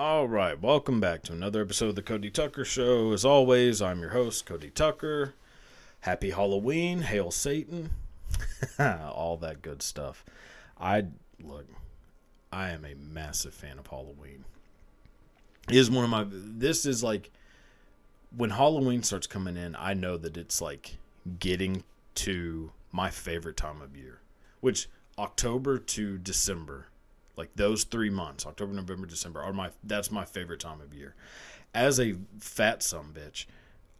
All right, welcome back to another episode of the Cody Tucker Show. As always, I'm your host, Cody Tucker. Happy Halloween, hail Satan, all that good stuff. I look, I am a massive fan of Halloween. It is one of my. This is like when Halloween starts coming in. I know that it's like getting to my favorite time of year, which October to December like those three months, October, November, December, are my that's my favorite time of year. As a fat some bitch,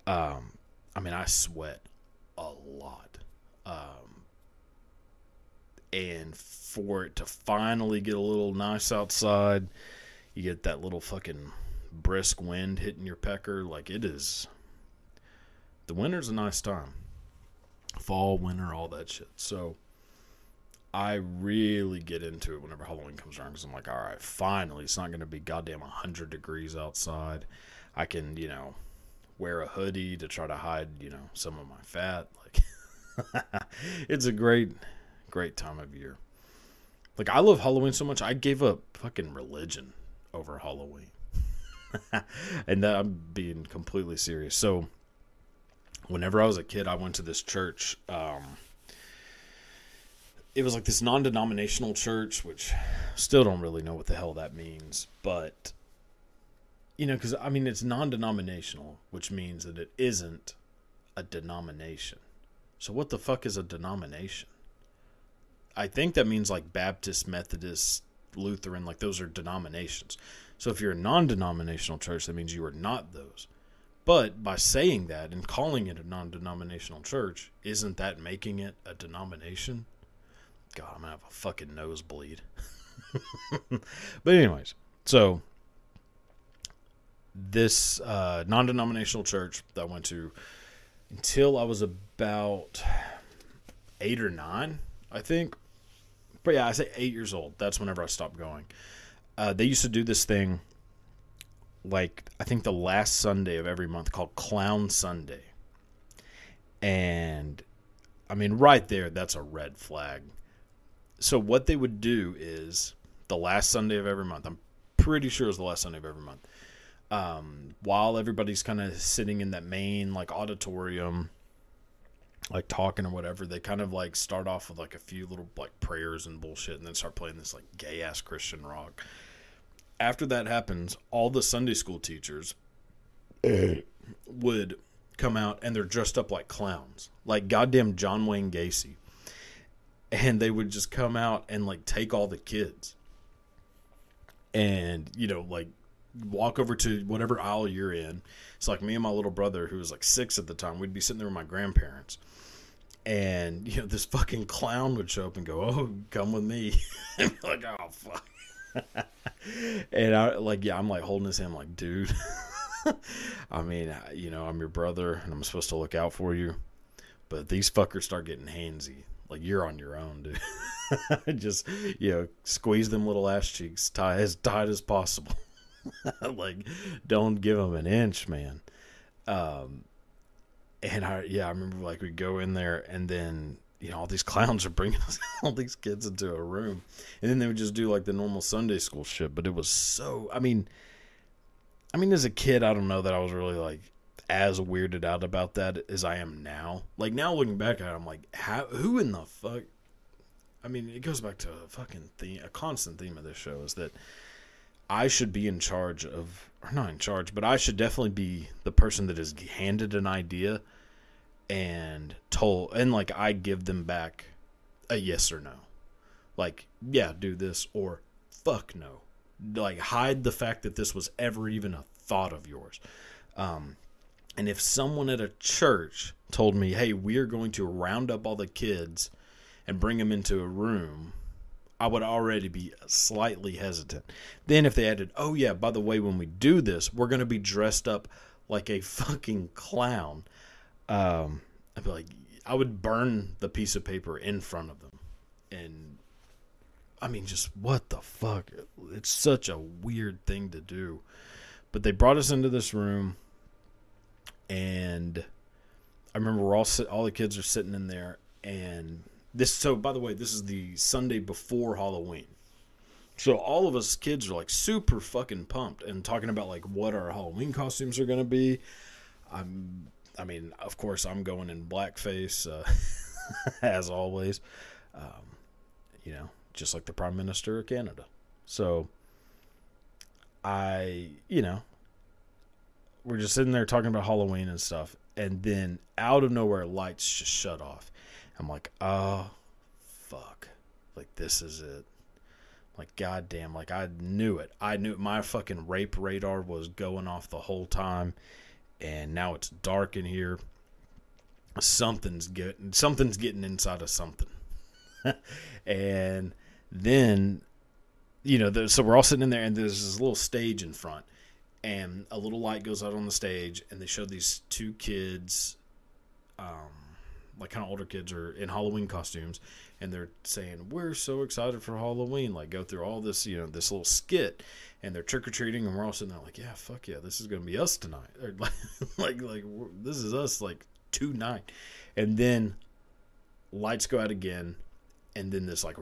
um, I mean I sweat a lot. Um, and for it to finally get a little nice outside, you get that little fucking brisk wind hitting your pecker. Like it is. The winter's a nice time. Fall, winter, all that shit. So I really get into it whenever Halloween comes around because I'm like, all right, finally, it's not going to be goddamn 100 degrees outside. I can, you know, wear a hoodie to try to hide, you know, some of my fat. Like, it's a great, great time of year. Like, I love Halloween so much, I gave up fucking religion over Halloween. and that, I'm being completely serious. So, whenever I was a kid, I went to this church. Um, it was like this non-denominational church, which still don't really know what the hell that means, but you know, because I mean, it's non-denominational, which means that it isn't a denomination. So what the fuck is a denomination? I think that means like Baptist, Methodist, Lutheran, like those are denominations. So if you're a non-denominational church, that means you are not those. But by saying that and calling it a non-denominational church, isn't that making it a denomination? God, I'm gonna have a fucking nosebleed. but anyways, so this uh, non-denominational church that I went to until I was about eight or nine, I think. But yeah, I say eight years old. That's whenever I stopped going. Uh, they used to do this thing, like I think the last Sunday of every month, called Clown Sunday. And I mean, right there, that's a red flag so what they would do is the last Sunday of every month. I'm pretty sure it's the last Sunday of every month. Um, while everybody's kind of sitting in that main like auditorium, like talking or whatever, they kind of like start off with like a few little like prayers and bullshit, and then start playing this like gay ass Christian rock. After that happens, all the Sunday school teachers would come out and they're dressed up like clowns, like goddamn John Wayne Gacy and they would just come out and like take all the kids. And you know like walk over to whatever aisle you're in. It's like me and my little brother who was like six at the time we'd be sitting there with my grandparents. And you know this fucking clown would show up and go oh come with me. And be like oh fuck. And i like yeah i'm like holding his hand like dude i mean you know i'm your brother and i'm supposed to look out for you. But these fuckers start getting handsy like you're on your own, dude. Just you know, squeeze them little ass cheeks tie as tight as possible. like, don't give them an inch, man. Um, and I yeah, I remember like we go in there and then you know all these clowns are bringing all these kids into a room, and then they would just do like the normal Sunday school shit. But it was so I mean, I mean as a kid, I don't know that I was really like as weirded out about that as I am now. Like now looking back at it, I'm like, how, who in the fuck? I mean, it goes back to a fucking theme, a constant theme of this show is that I should be in charge of, or not in charge, but I should definitely be the person that is handed an idea and told, and like I give them back a yes or no. Like, yeah, do this or fuck no. Like, hide the fact that this was ever even a thought of yours. Um, and if someone at a church told me, hey, we're going to round up all the kids and bring them into a room, I would already be slightly hesitant. Then if they added, oh, yeah, by the way, when we do this, we're going to be dressed up like a fucking clown, um, I'd be like, I would burn the piece of paper in front of them. And I mean, just what the fuck? It's such a weird thing to do. But they brought us into this room and I remember we're all all the kids are sitting in there, and this. So by the way, this is the Sunday before Halloween. So all of us kids are like super fucking pumped and talking about like what our Halloween costumes are gonna be. I'm, I mean, of course, I'm going in blackface, uh, as always. Um, you know, just like the Prime Minister of Canada. So I, you know, we're just sitting there talking about Halloween and stuff, and then out of nowhere, lights just shut off. I'm like, oh, fuck. Like, this is it. Like, goddamn, like, I knew it. I knew it. my fucking rape radar was going off the whole time, and now it's dark in here. Something's getting, something's getting inside of something. and then, you know, so we're all sitting in there, and there's this little stage in front and a little light goes out on the stage and they show these two kids um, like kind of older kids are in halloween costumes and they're saying we're so excited for halloween like go through all this you know this little skit and they're trick-or-treating and we're all sitting there like yeah fuck yeah this is gonna be us tonight or like like, like this is us like tonight. And then lights go out again and then this like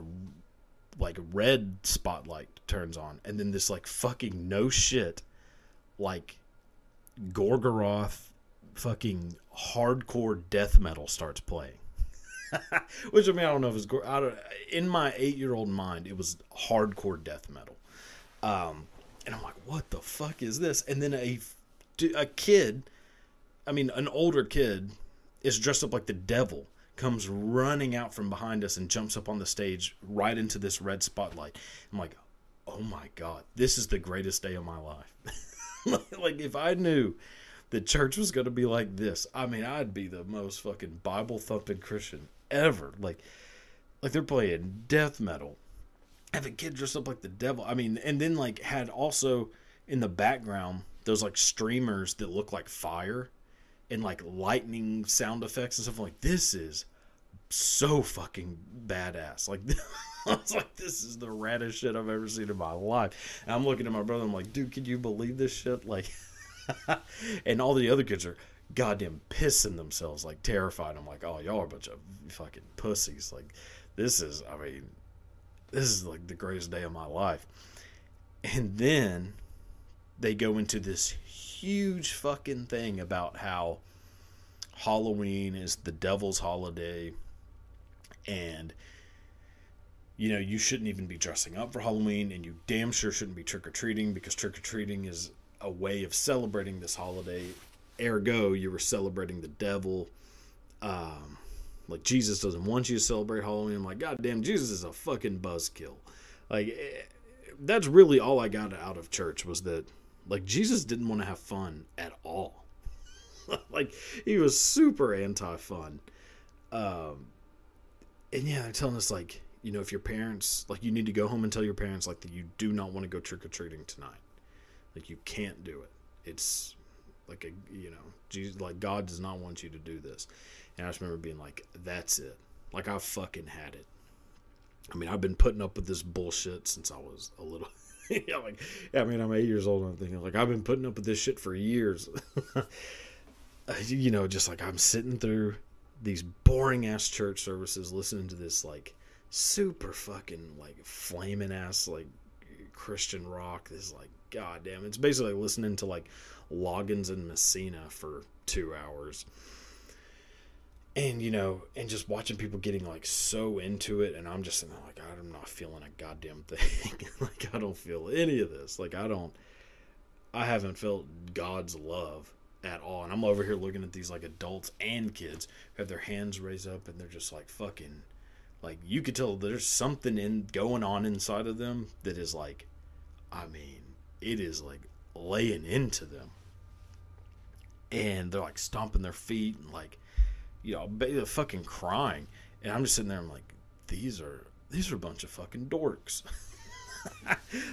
like red spotlight turns on and then this like fucking no shit like Gorgoroth fucking hardcore death metal starts playing. Which I mean, I don't know if it's I don't, in my eight year old mind, it was hardcore death metal. Um, and I'm like, what the fuck is this? And then a a kid, I mean, an older kid, is dressed up like the devil, comes running out from behind us and jumps up on the stage right into this red spotlight. I'm like, oh my god, this is the greatest day of my life. like if I knew the church was going to be like this, I mean, I'd be the most fucking Bible thumping Christian ever. Like, like they're playing death metal. Have a kid dressed up like the devil. I mean, and then like had also in the background those like streamers that look like fire and like lightning sound effects and stuff. like this is so fucking badass. Like I was like, this is the raddest shit I've ever seen in my life. And I'm looking at my brother. I'm like, dude, can you believe this shit? Like, and all the other kids are goddamn pissing themselves, like terrified. I'm like, oh, y'all are a bunch of fucking pussies. Like, this is, I mean, this is like the greatest day of my life. And then they go into this huge fucking thing about how Halloween is the devil's holiday and you know, you shouldn't even be dressing up for Halloween, and you damn sure shouldn't be trick or treating because trick or treating is a way of celebrating this holiday. Ergo, you were celebrating the devil. Um, like Jesus doesn't want you to celebrate Halloween. I'm like, God damn, Jesus is a fucking buzzkill. Like, eh, that's really all I got out of church was that, like, Jesus didn't want to have fun at all. like, he was super anti fun. Um, and yeah, they're telling us, like, you know, if your parents like you need to go home and tell your parents like that you do not want to go trick or treating tonight. Like you can't do it. It's like a you know, Jesus like God does not want you to do this. And I just remember being like, That's it. Like I fucking had it. I mean, I've been putting up with this bullshit since I was a little yeah, like I mean, I'm eight years old and I'm thinking like I've been putting up with this shit for years. you know, just like I'm sitting through these boring ass church services listening to this like super fucking like flaming ass like Christian rock. This is like goddamn. It's basically listening to like Loggins and Messina for two hours. And you know, and just watching people getting like so into it, and I'm just like I'm not feeling a goddamn thing. like I don't feel any of this. Like I don't, I haven't felt God's love at all. And I'm over here looking at these like adults and kids who have their hands raised up, and they're just like fucking like you could tell there's something in going on inside of them that is like i mean it is like laying into them. And they're like stomping their feet and like you know they're fucking crying. And i'm just sitting there i'm like these are these are a bunch of fucking dorks.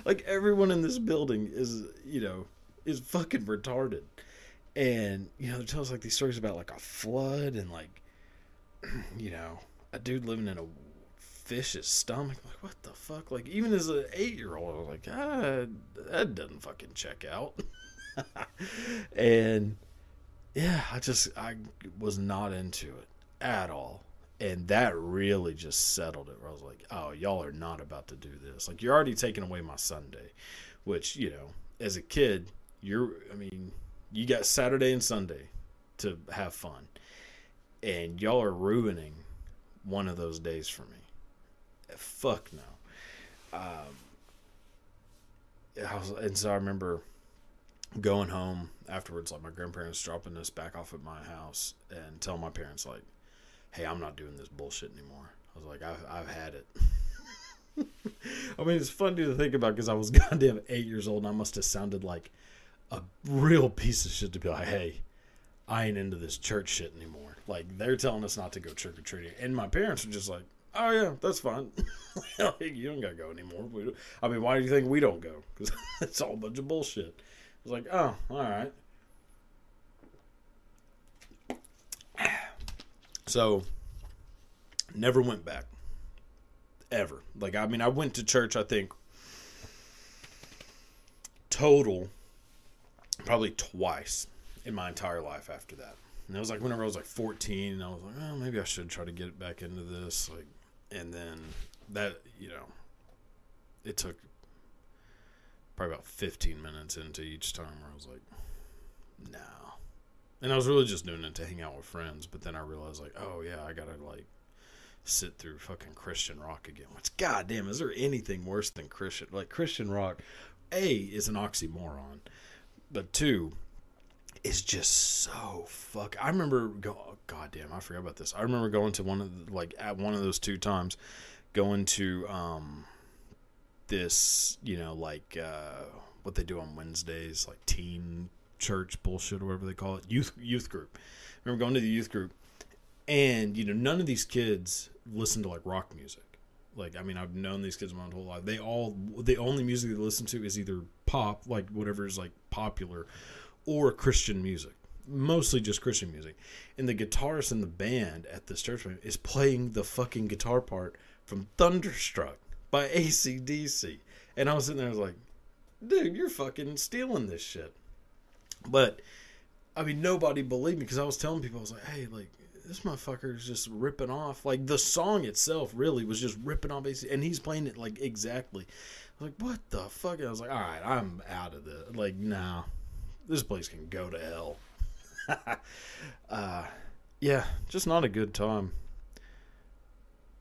Like everyone in this building is you know is fucking retarded. And you know they tell us like these stories about like a flood and like you know a dude living in a fish's stomach. like, what the fuck? Like, even as an eight year old, I was like, ah, that doesn't fucking check out. and yeah, I just, I was not into it at all. And that really just settled it. Where I was like, oh, y'all are not about to do this. Like, you're already taking away my Sunday, which, you know, as a kid, you're, I mean, you got Saturday and Sunday to have fun. And y'all are ruining one of those days for me. Fuck no. Um, I was, and so I remember going home afterwards, like my grandparents dropping us back off at my house and telling my parents, like, hey, I'm not doing this bullshit anymore. I was like, I've, I've had it. I mean, it's funny to think about because I was goddamn eight years old and I must have sounded like a real piece of shit to be like, hey, I ain't into this church shit anymore. Like, they're telling us not to go trick or treating. And my parents are just like, oh, yeah, that's fine. you don't got to go anymore. I mean, why do you think we don't go? Because it's all a bunch of bullshit. I was like, oh, all right. So, never went back. Ever. Like, I mean, I went to church, I think, total, probably twice in my entire life after that. And it was like whenever I was like 14, and I was like, oh, maybe I should try to get back into this. Like, and then that, you know, it took probably about 15 minutes into each time where I was like, no. And I was really just doing it to hang out with friends. But then I realized, like, oh, yeah, I got to, like, sit through fucking Christian rock again. Which, goddamn, is there anything worse than Christian? Like, Christian rock, A, is an oxymoron. But two, is just so fuck. I remember go. Oh, goddamn, I forgot about this. I remember going to one of the, like at one of those two times, going to um this, you know, like uh, what they do on Wednesdays, like teen church bullshit or whatever they call it, youth youth group. I remember going to the youth group, and you know, none of these kids listen to like rock music. Like, I mean, I've known these kids my whole life. They all, the only music they listen to is either pop, like whatever is like popular, or Christian music. Mostly just Christian music. And the guitarist in the band at this church is playing the fucking guitar part from Thunderstruck by ACDC. And I was sitting there, I was like, dude, you're fucking stealing this shit. But, I mean, nobody believed me because I was telling people, I was like, hey, like, this motherfucker is just ripping off. Like, the song itself really was just ripping off ACDC. And he's playing it, like, exactly. I was like, what the fuck? I was like, all right, I'm out of this. Like, nah, this place can go to hell. uh, yeah, just not a good time.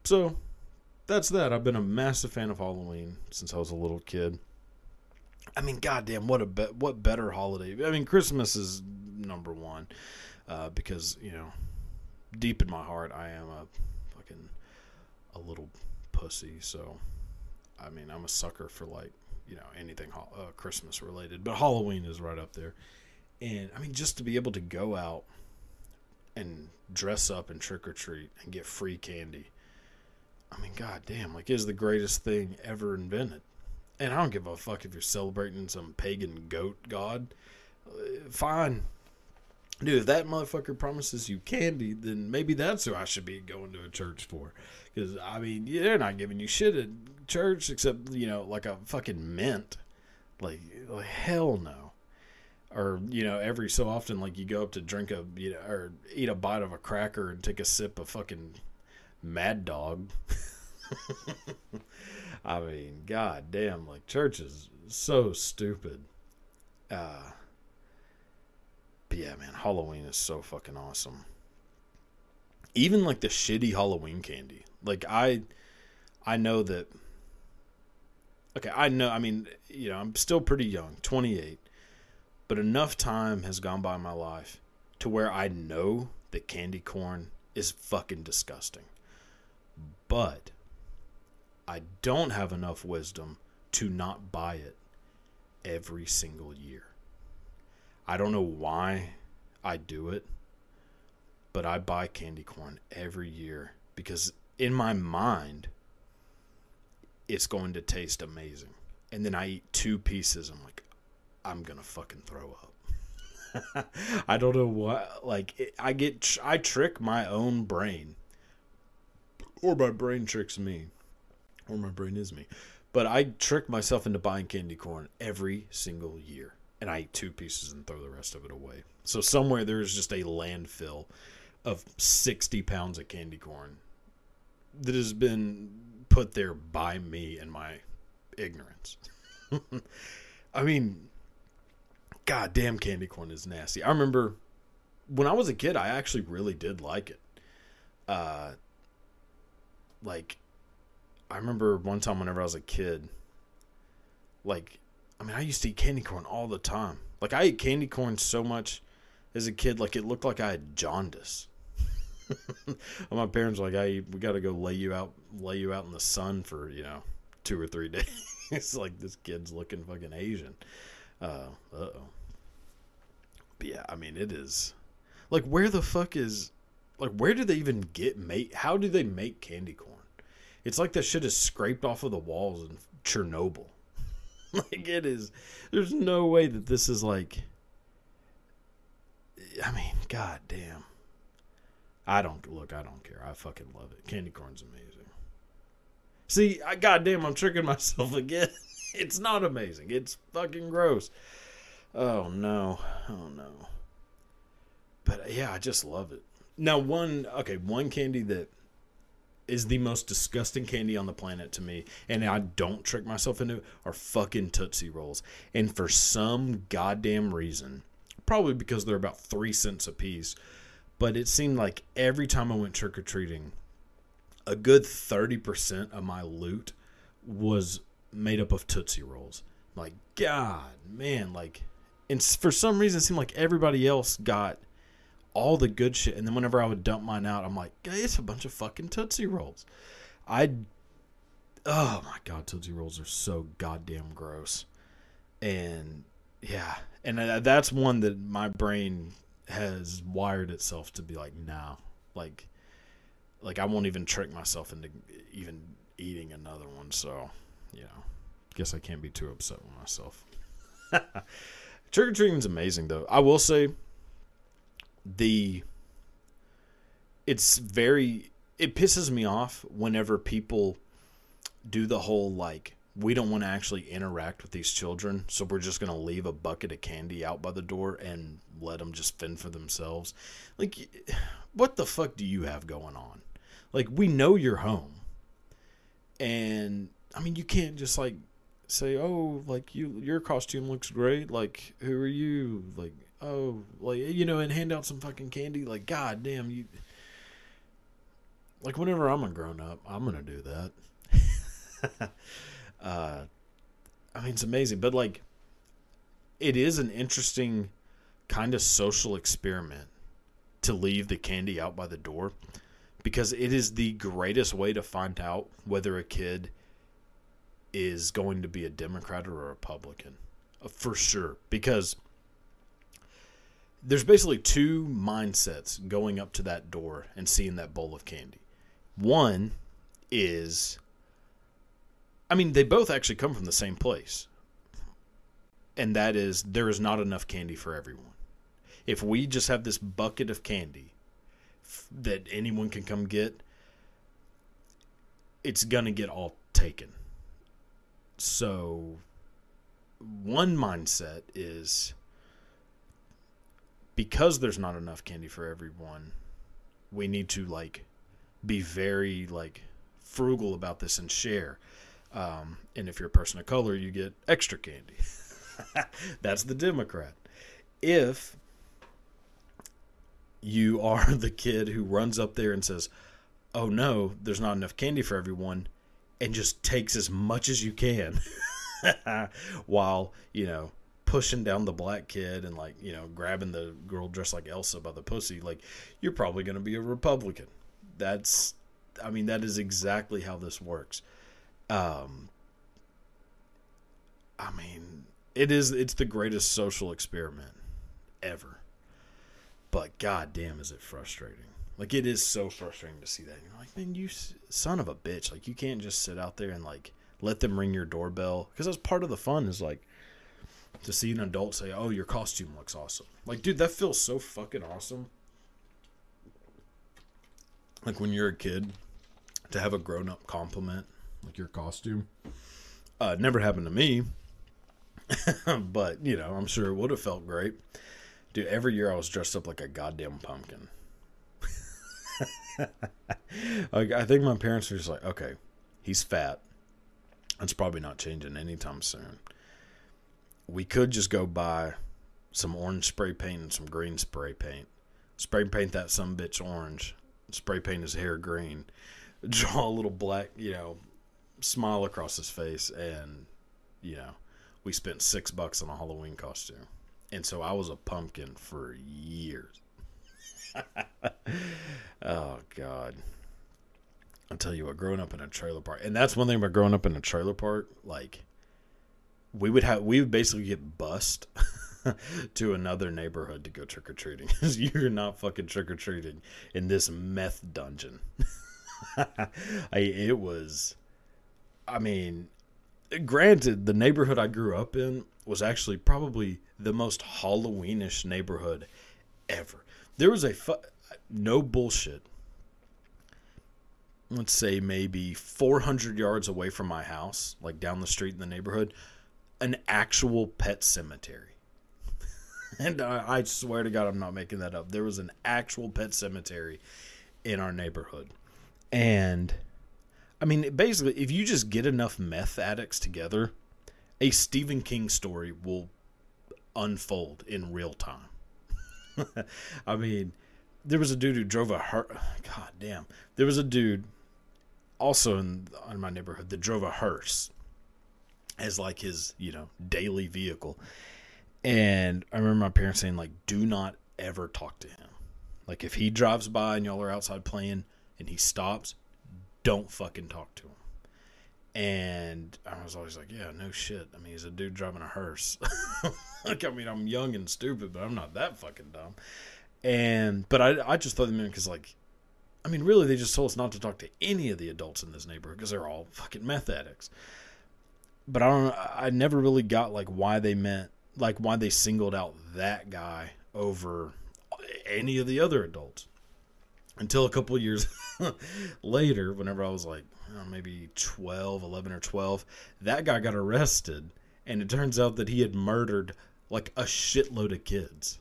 So, that's that. I've been a massive fan of Halloween since I was a little kid. I mean, goddamn, what a be- what better holiday? I mean, Christmas is number one uh, because you know, deep in my heart, I am a fucking a little pussy. So, I mean, I'm a sucker for like you know anything uh, Christmas related, but Halloween is right up there. And I mean, just to be able to go out and dress up and trick or treat and get free candy I mean, goddamn, like is the greatest thing ever invented. And I don't give a fuck if you're celebrating some pagan goat god. Uh, fine. Dude, if that motherfucker promises you candy, then maybe that's who I should be going to a church for. Because, I mean, they're not giving you shit at church except, you know, like a fucking mint. Like, like hell no. Or, you know, every so often, like, you go up to drink a, you know, or eat a bite of a cracker and take a sip of fucking Mad Dog. I mean, god damn, like church is so stupid. Uh but yeah, man, Halloween is so fucking awesome. Even like the shitty Halloween candy. Like I I know that Okay, I know I mean, you know, I'm still pretty young, 28. But enough time has gone by in my life to where I know that candy corn is fucking disgusting. But I don't have enough wisdom to not buy it every single year. I don't know why I do it, but I buy candy corn every year because in my mind, it's going to taste amazing. And then I eat two pieces. I'm like, I'm going to fucking throw up. I don't know what, like, I get, I trick my own brain or my brain tricks me, or my brain is me. But I trick myself into buying candy corn every single year, and I eat two pieces and throw the rest of it away. So somewhere there's just a landfill of 60 pounds of candy corn that has been put there by me and my ignorance. I mean, goddamn candy corn is nasty. I remember when I was a kid, I actually really did like it. Uh, like, I remember one time whenever I was a kid, like, I mean, I used to eat candy corn all the time. Like, I ate candy corn so much as a kid, like, it looked like I had jaundice. my parents were like, "Hey, we got to go lay you out, lay you out in the sun for you know two or three days." it's like this kid's looking fucking Asian. Uh oh. But yeah, I mean, it is like where the fuck is like where do they even get make? How do they make candy corn? It's like that shit is scraped off of the walls in Chernobyl. like it is. There's no way that this is like. I mean, god damn. I don't look. I don't care. I fucking love it. Candy corn's amazing. See, I goddamn, I'm tricking myself again. it's not amazing. It's fucking gross. Oh no. Oh no. But uh, yeah, I just love it. Now, one okay, one candy that is the most disgusting candy on the planet to me, and I don't trick myself into it, are fucking Tootsie Rolls. And for some goddamn reason, probably because they're about three cents a piece, but it seemed like every time I went trick or treating, a good 30% of my loot was made up of Tootsie Rolls. Like, God, man, like, and for some reason, it seemed like everybody else got all the good shit. And then whenever I would dump mine out, I'm like, hey, it's a bunch of fucking Tootsie Rolls. I, oh my God, Tootsie Rolls are so goddamn gross. And yeah, and uh, that's one that my brain has wired itself to be like, no, like, like I won't even trick myself into even eating another one. So, you know, guess I can't be too upset with myself. Trick or treating's amazing, though. I will say, the it's very it pisses me off whenever people do the whole like we don't want to actually interact with these children, so we're just going to leave a bucket of candy out by the door and let them just fend for themselves. Like, what the fuck do you have going on? Like, we know you're home. And, I mean, you can't just, like, say, oh, like, you your costume looks great. Like, who are you? Like, oh, like, you know, and hand out some fucking candy. Like, god damn, you. Like, whenever I'm a grown up, I'm going to do that. uh, I mean, it's amazing, but like, it is an interesting kind of social experiment to leave the candy out by the door because it is the greatest way to find out whether a kid is going to be a Democrat or a Republican uh, for sure because there's basically two mindsets going up to that door and seeing that bowl of candy. One is I mean, they both actually come from the same place. And that is there is not enough candy for everyone. If we just have this bucket of candy that anyone can come get, it's going to get all taken. So, one mindset is because there's not enough candy for everyone, we need to like be very like frugal about this and share. Um, and if you're a person of color, you get extra candy. That's the Democrat. If you are the kid who runs up there and says, "Oh no, there's not enough candy for everyone," and just takes as much as you can, while you know pushing down the black kid and like you know grabbing the girl dressed like Elsa by the pussy, like you're probably going to be a Republican. That's, I mean, that is exactly how this works. Um, I mean, it is. It's the greatest social experiment ever. But goddamn, is it frustrating? Like it is so frustrating to see that. You're like, man, you son of a bitch! Like you can't just sit out there and like let them ring your doorbell because that's part of the fun. Is like to see an adult say, "Oh, your costume looks awesome." Like, dude, that feels so fucking awesome. Like when you're a kid, to have a grown up compliment like your costume. Uh, never happened to me, but you know, I'm sure it would have felt great. Dude, every year I was dressed up like a goddamn pumpkin. like, I think my parents were just like, okay, he's fat. It's probably not changing anytime soon. We could just go buy some orange spray paint and some green spray paint. Spray paint that some bitch orange. Spray paint his hair green. Draw a little black, you know, smile across his face, and you know, we spent six bucks on a Halloween costume. And so I was a pumpkin for years. oh God. I'll tell you what, growing up in a trailer park, and that's one thing about growing up in a trailer park. Like, we would have, we would basically get bussed to another neighborhood to go trick or treating because you're not fucking trick or treating in this meth dungeon. I, it was, I mean, granted, the neighborhood I grew up in was actually probably the most Halloweenish neighborhood ever. There was a fu- no bullshit let's say maybe 400 yards away from my house, like down the street in the neighborhood, an actual pet cemetery. and I, I, swear to God, I'm not making that up. There was an actual pet cemetery in our neighborhood. And I mean, basically, if you just get enough meth addicts together, a Stephen King story will unfold in real time. I mean, there was a dude who drove a heart. God damn. There was a dude also in, in my neighborhood that drove a hearse as like his, you know, daily vehicle. And I remember my parents saying, like, do not ever talk to him. Like, if he drives by and y'all are outside playing and he stops, don't fucking talk to him. And I was always like, yeah, no shit. I mean, he's a dude driving a hearse. like, I mean, I'm young and stupid, but I'm not that fucking dumb. And, but I, I just thought them in because, like, I mean, really, they just told us not to talk to any of the adults in this neighborhood because they're all fucking meth addicts. But I don't. I never really got like why they meant like why they singled out that guy over any of the other adults until a couple years later whenever i was like know, maybe 12 11 or 12 that guy got arrested and it turns out that he had murdered like a shitload of kids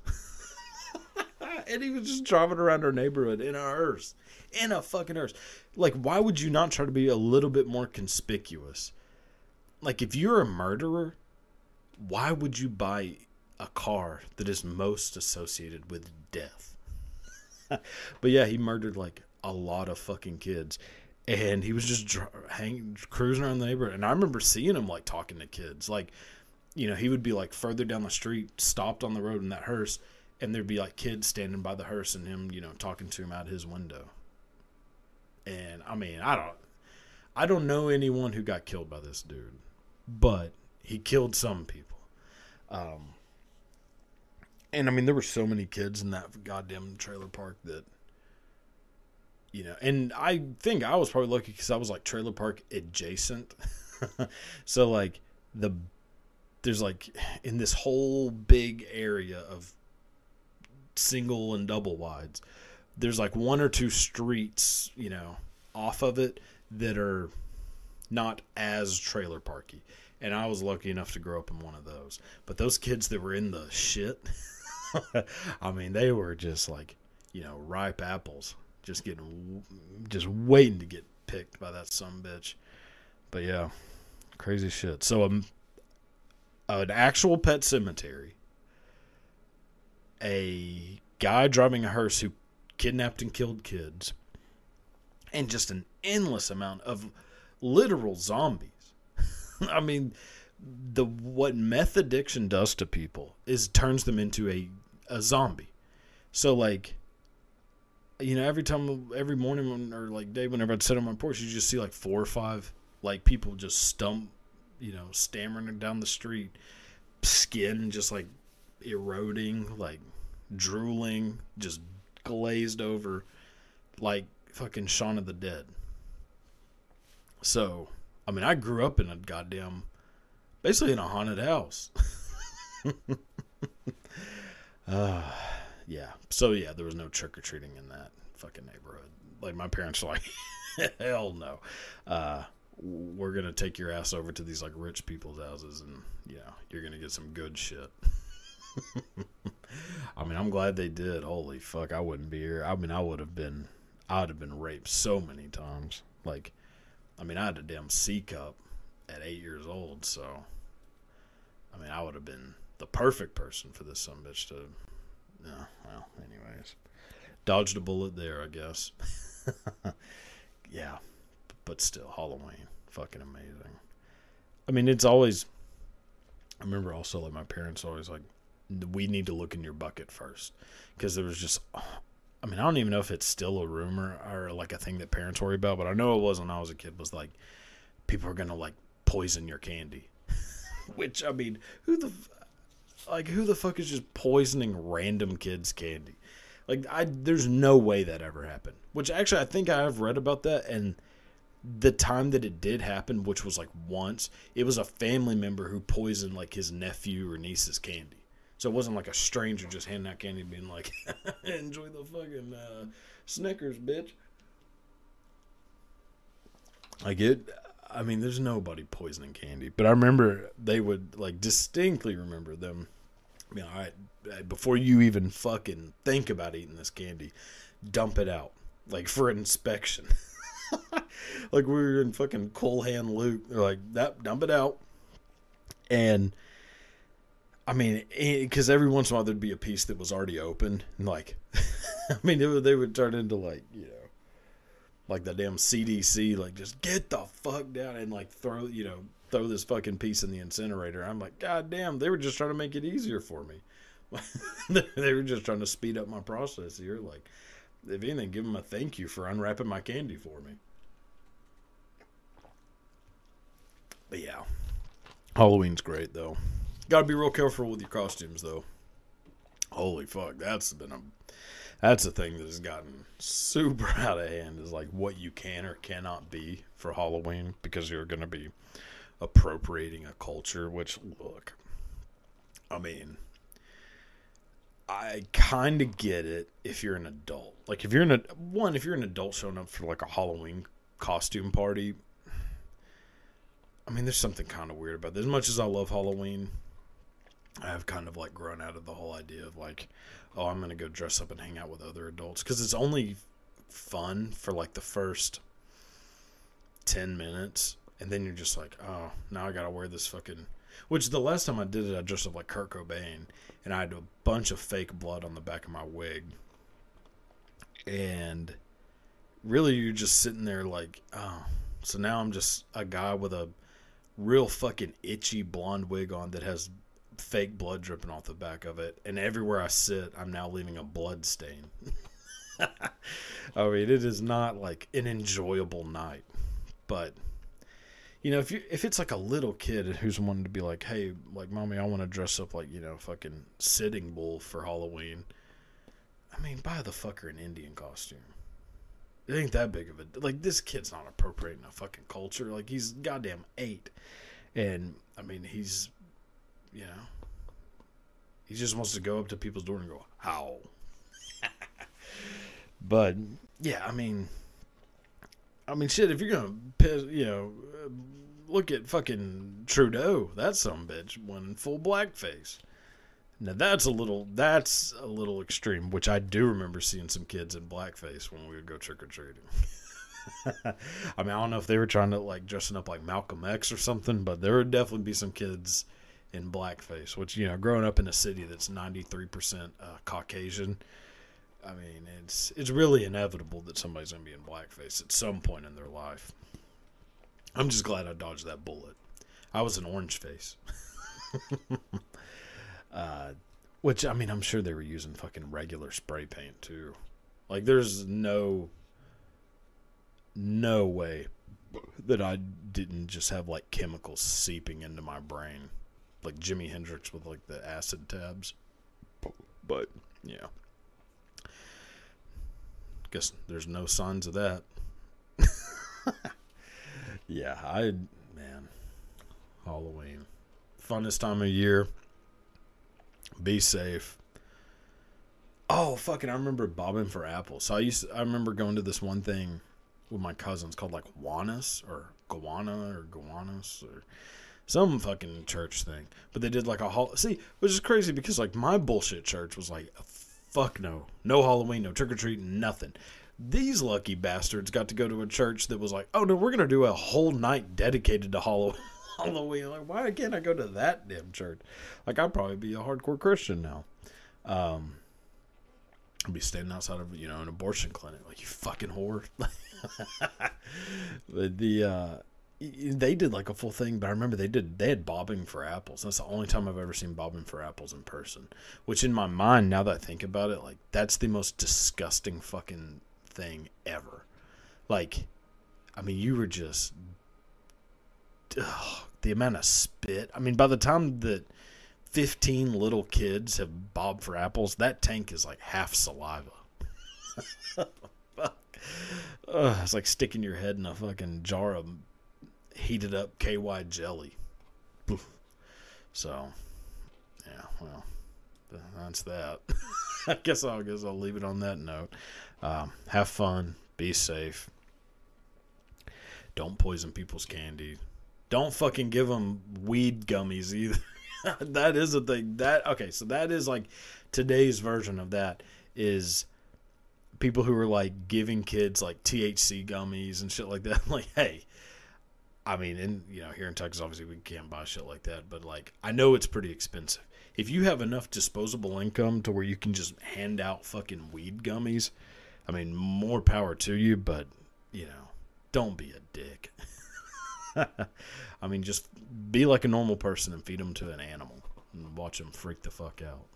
and he was just driving around our neighborhood in a hearse in a fucking hearse. Like, why would you not try to be a little bit more conspicuous? Like, if you're a murderer, why would you buy a car that is most associated with death? but yeah, he murdered like a lot of fucking kids. And he was just dr- cruising around the neighborhood. And I remember seeing him like talking to kids. Like, you know, he would be like further down the street, stopped on the road in that hearse, and there'd be like kids standing by the hearse and him, you know, talking to him out his window. And I mean, I don't I don't know anyone who got killed by this dude, but he killed some people. Um and I mean there were so many kids in that goddamn trailer park that you know, and I think I was probably lucky cuz I was like trailer park adjacent. so like the there's like in this whole big area of single and double wides there's like one or two streets, you know, off of it that are not as trailer parky. And I was lucky enough to grow up in one of those. But those kids that were in the shit, I mean, they were just like, you know, ripe apples, just getting, just waiting to get picked by that some bitch. But yeah, crazy shit. So um, an actual pet cemetery, a guy driving a hearse who kidnapped and killed kids, and just an endless amount of literal zombies. I mean, the what meth addiction does to people is turns them into a a zombie. So like you know, every time every morning when, or like day whenever I'd sit on my porch, you just see like four or five like people just stump, you know, stammering down the street, skin just like eroding, like drooling, just glazed over like fucking Shaun of the Dead. So, I mean, I grew up in a goddamn, basically in a haunted house. uh, yeah. So, yeah, there was no trick or treating in that fucking neighborhood. Like, my parents were like, hell no. Uh, we're to take your ass over to these, like, rich people's houses and, you know, you're to get some good shit. I mean, I'm glad they did. Holy fuck, I wouldn't be here. I mean, I would have been. I would have been raped so many times. Like, I mean, I had a damn C cup at eight years old, so I mean, I would have been the perfect person for this son bitch to. No, well, anyways, dodged a bullet there, I guess. yeah, but still, Halloween, fucking amazing. I mean, it's always. I remember also like my parents always like, we need to look in your bucket first, because there was just. I mean, I don't even know if it's still a rumor or like a thing that parents worry about, but I know it was when I was a kid. Was like, people are gonna like poison your candy, which I mean, who the like who the fuck is just poisoning random kids' candy? Like, I there's no way that ever happened. Which actually, I think I have read about that, and the time that it did happen, which was like once, it was a family member who poisoned like his nephew or niece's candy. So it wasn't like a stranger just handing out candy, being like, "Enjoy the fucking uh, Snickers, bitch." Like it. I mean, there's nobody poisoning candy, but I remember they would like distinctly remember them. You know, all right, before you even fucking think about eating this candy, dump it out like for inspection. like we were in fucking cool hand Luke. They're like, that dump it out. And I mean, eh, because every once in a while there'd be a piece that was already open, and like, I mean, would, they would turn into like you know, like the damn CDC, like just get the fuck down and like throw you know throw this fucking piece in the incinerator. I'm like, god damn, they were just trying to make it easier for me. they were just trying to speed up my process here. Like, if anything, give them a thank you for unwrapping my candy for me. But yeah, Halloween's great though. Got to be real careful with your costumes though. Holy fuck, that's been a that's a thing that has gotten super out of hand is like what you can or cannot be for Halloween because you're to be appropriating a culture which look I mean I kind of get it if you're an adult. Like if you're an one, if you're an adult showing up for like a Halloween costume party, I mean, there's something kind of weird about this. As much as I love Halloween, I have kind of like grown out of the whole idea of like, oh, I'm gonna go dress up and hang out with other adults because it's only fun for like the first ten minutes, and then you're just like, oh, now I gotta wear this fucking. Which the last time I did it, I dressed up like Kurt Cobain, and I had a bunch of fake blood on the back of my wig. And really, you're just sitting there like, oh, so now I'm just a guy with a real fucking itchy blonde wig on that has fake blood dripping off the back of it, and everywhere I sit, I'm now leaving a blood stain. I mean, it is not like an enjoyable night, but you know, if you if it's like a little kid who's wanting to be like, hey, like, mommy, I want to dress up like you know, fucking sitting bull for Halloween. I mean, buy the fucker an Indian costume. It ain't that big of a like. This kid's not appropriating a fucking culture. Like he's goddamn eight, and I mean he's, you know, he just wants to go up to people's door and go, "How?" but yeah, I mean, I mean, shit. If you're gonna, piss, you know, look at fucking Trudeau. That's some bitch when full blackface. Now that's a little that's a little extreme, which I do remember seeing some kids in blackface when we would go trick or treating. I mean, I don't know if they were trying to like dressing up like Malcolm X or something, but there would definitely be some kids in blackface. Which you know, growing up in a city that's ninety three percent uh, Caucasian, I mean, it's it's really inevitable that somebody's gonna be in blackface at some point in their life. I'm just glad I dodged that bullet. I was an orange face. uh, which I mean, I'm sure they were using fucking regular spray paint too. Like, there's no no way that I didn't just have like chemicals seeping into my brain, like Jimi Hendrix with like the acid tabs. But yeah, guess there's no signs of that. yeah, I man, Halloween, funnest time of year. Be safe. Oh fucking! I remember bobbing for apples. So I used. To, I remember going to this one thing with my cousins called like Juanas or Guana or Guanas or some fucking church thing. But they did like a hall. See, which is crazy because like my bullshit church was like, fuck no, no Halloween, no trick or treat, nothing. These lucky bastards got to go to a church that was like, oh no, we're gonna do a whole night dedicated to Halloween. Like, why can't I go to that damn church? Like, I'd probably be a hardcore Christian now. Um, I'd be standing outside of you know an abortion clinic, like you fucking whore. the uh, they did like a full thing, but I remember they did they had bobbing for apples. That's the only time I've ever seen bobbing for apples in person. Which in my mind, now that I think about it, like that's the most disgusting fucking thing ever. Like, I mean, you were just ugh, the amount of spit. I mean, by the time that 15 little kids have bobbed for apples, that tank is like half saliva. Ugh, it's like sticking your head in a fucking jar of heated up KY jelly. So, yeah, well, that's that. I guess I'll guess I'll leave it on that note. Um, have fun, be safe. Don't poison people's candy. Don't fucking give them weed gummies either. that is a thing. That okay, so that is like today's version of that is people who are like giving kids like THC gummies and shit like that. like, hey, I mean, in you know, here in Texas, obviously we can't buy shit like that, but like, I know it's pretty expensive. If you have enough disposable income to where you can just hand out fucking weed gummies, I mean, more power to you, but you know, don't be a dick. I mean, just be like a normal person and feed them to an animal and watch them freak the fuck out.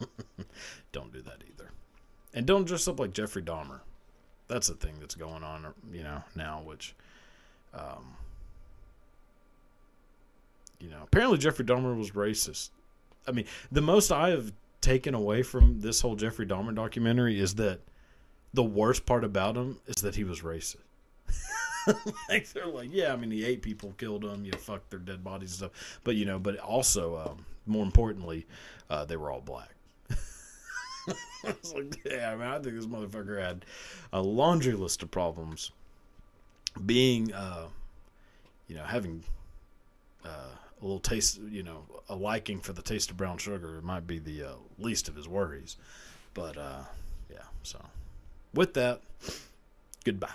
don't do that either. And don't dress up like Jeffrey Dahmer. That's the thing that's going on, you know, now, which, um, you know, apparently Jeffrey Dahmer was racist. I mean, the most I have taken away from this whole Jeffrey Dahmer documentary is that the worst part about him is that he was racist. like they're like, yeah, I mean, he ate people, killed them, you know, fucked their dead bodies and stuff. But you know, but also, um, more importantly, uh, they were all black. I was like, yeah, I mean, I think this motherfucker had a laundry list of problems. Being, uh, you know, having uh, a little taste, you know, a liking for the taste of brown sugar might be the uh, least of his worries. But uh, yeah, so with that, goodbye.